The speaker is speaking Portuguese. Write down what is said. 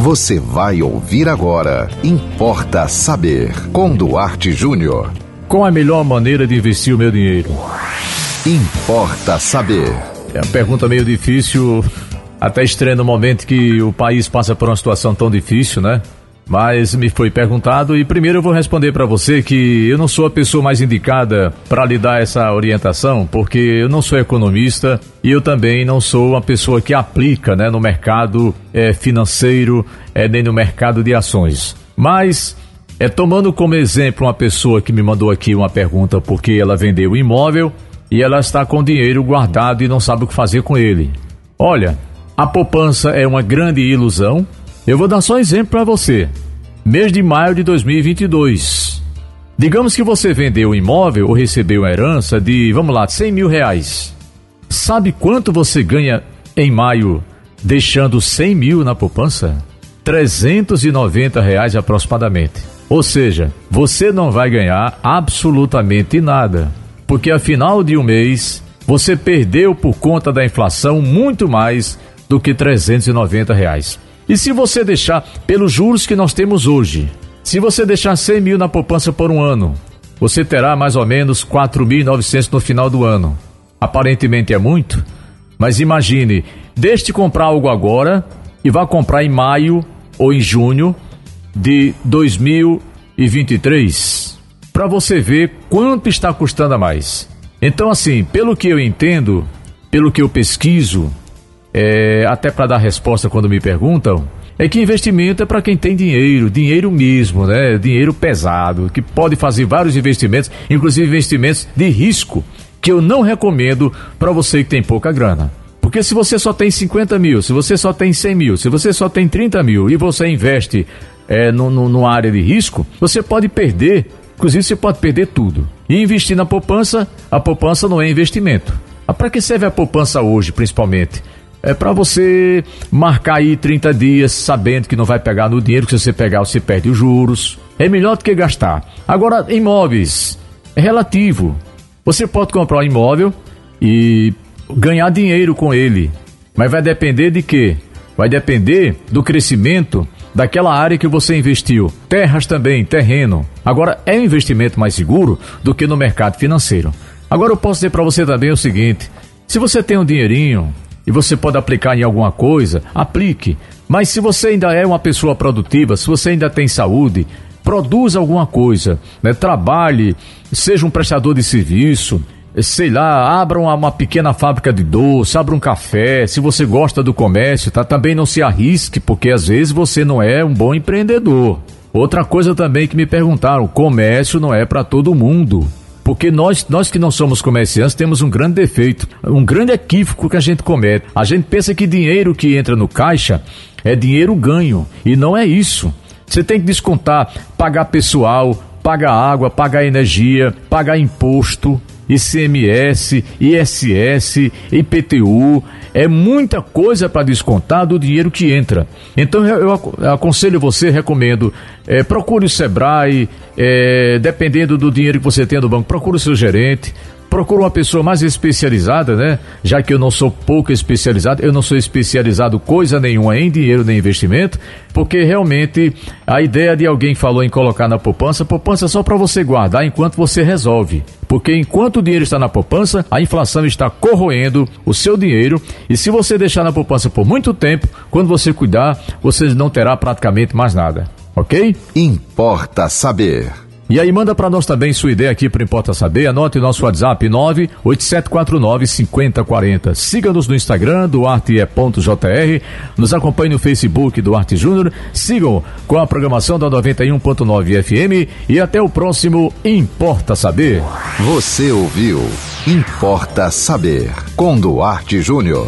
Você vai ouvir agora. Importa saber. Com Duarte Júnior. Qual a melhor maneira de investir o meu dinheiro? Importa saber. É uma pergunta meio difícil, até estranho no momento que o país passa por uma situação tão difícil, né? Mas me foi perguntado e primeiro eu vou responder para você que eu não sou a pessoa mais indicada para lhe dar essa orientação, porque eu não sou economista e eu também não sou uma pessoa que aplica né, no mercado é, financeiro, é, nem no mercado de ações. Mas é tomando como exemplo uma pessoa que me mandou aqui uma pergunta porque ela vendeu o imóvel e ela está com dinheiro guardado e não sabe o que fazer com ele. Olha, a poupança é uma grande ilusão eu vou dar só um exemplo para você. Mês de maio de 2022. Digamos que você vendeu um imóvel ou recebeu uma herança de, vamos lá, 100 mil reais. Sabe quanto você ganha em maio deixando 100 mil na poupança? 390 reais aproximadamente. Ou seja, você não vai ganhar absolutamente nada, porque afinal de um mês você perdeu por conta da inflação muito mais do que 390 reais. E se você deixar, pelos juros que nós temos hoje, se você deixar 100 mil na poupança por um ano, você terá mais ou menos 4.900 no final do ano. Aparentemente é muito, mas imagine, deixe de comprar algo agora e vá comprar em maio ou em junho de 2023, para você ver quanto está custando a mais. Então, assim, pelo que eu entendo, pelo que eu pesquiso, é, até para dar resposta quando me perguntam, é que investimento é para quem tem dinheiro, dinheiro mesmo, né? Dinheiro pesado, que pode fazer vários investimentos, inclusive investimentos de risco, que eu não recomendo para você que tem pouca grana. Porque se você só tem 50 mil, se você só tem 100 mil, se você só tem 30 mil e você investe é, no, no, numa área de risco, você pode perder, inclusive você pode perder tudo. E investir na poupança, a poupança não é investimento. Ah, para que serve a poupança hoje, principalmente? É para você marcar aí 30 dias sabendo que não vai pegar no dinheiro, que se você pegar você perde os juros. É melhor do que gastar. Agora, imóveis, é relativo. Você pode comprar um imóvel e ganhar dinheiro com ele, mas vai depender de quê? Vai depender do crescimento daquela área que você investiu. Terras também, terreno. Agora, é um investimento mais seguro do que no mercado financeiro. Agora, eu posso dizer para você também o seguinte: se você tem um dinheirinho, e você pode aplicar em alguma coisa, aplique. Mas se você ainda é uma pessoa produtiva, se você ainda tem saúde, produza alguma coisa, né? trabalhe, seja um prestador de serviço, sei lá, abra uma, uma, pequena fábrica de doce, abra um café, se você gosta do comércio, tá? Também não se arrisque, porque às vezes você não é um bom empreendedor. Outra coisa também que me perguntaram, comércio não é para todo mundo. Porque nós, nós que não somos comerciantes temos um grande defeito, um grande equívoco que a gente comete. A gente pensa que dinheiro que entra no caixa é dinheiro ganho. E não é isso. Você tem que descontar, pagar pessoal, pagar água, pagar energia, pagar imposto, ICMS, ISS, IPTU, é muita coisa para descontar do dinheiro que entra. Então eu aconselho você, recomendo, é, procure o Sebrae, é, dependendo do dinheiro que você tem no banco, procure o seu gerente, procuro uma pessoa mais especializada, né? Já que eu não sou pouco especializado, eu não sou especializado coisa nenhuma em dinheiro nem investimento, porque realmente a ideia de alguém falou em colocar na poupança, poupança é só para você guardar enquanto você resolve. Porque enquanto o dinheiro está na poupança, a inflação está corroendo o seu dinheiro e se você deixar na poupança por muito tempo, quando você cuidar, você não terá praticamente mais nada. Ok? Importa saber. E aí manda para nós também sua ideia aqui para Importa Saber. Anote nosso WhatsApp 987495040. Siga-nos no Instagram, duarte.jr. Nos acompanhe no Facebook Duarte Júnior. Sigam com a programação da 91.9 FM e até o próximo Importa Saber. Você ouviu Importa Saber com Duarte Júnior.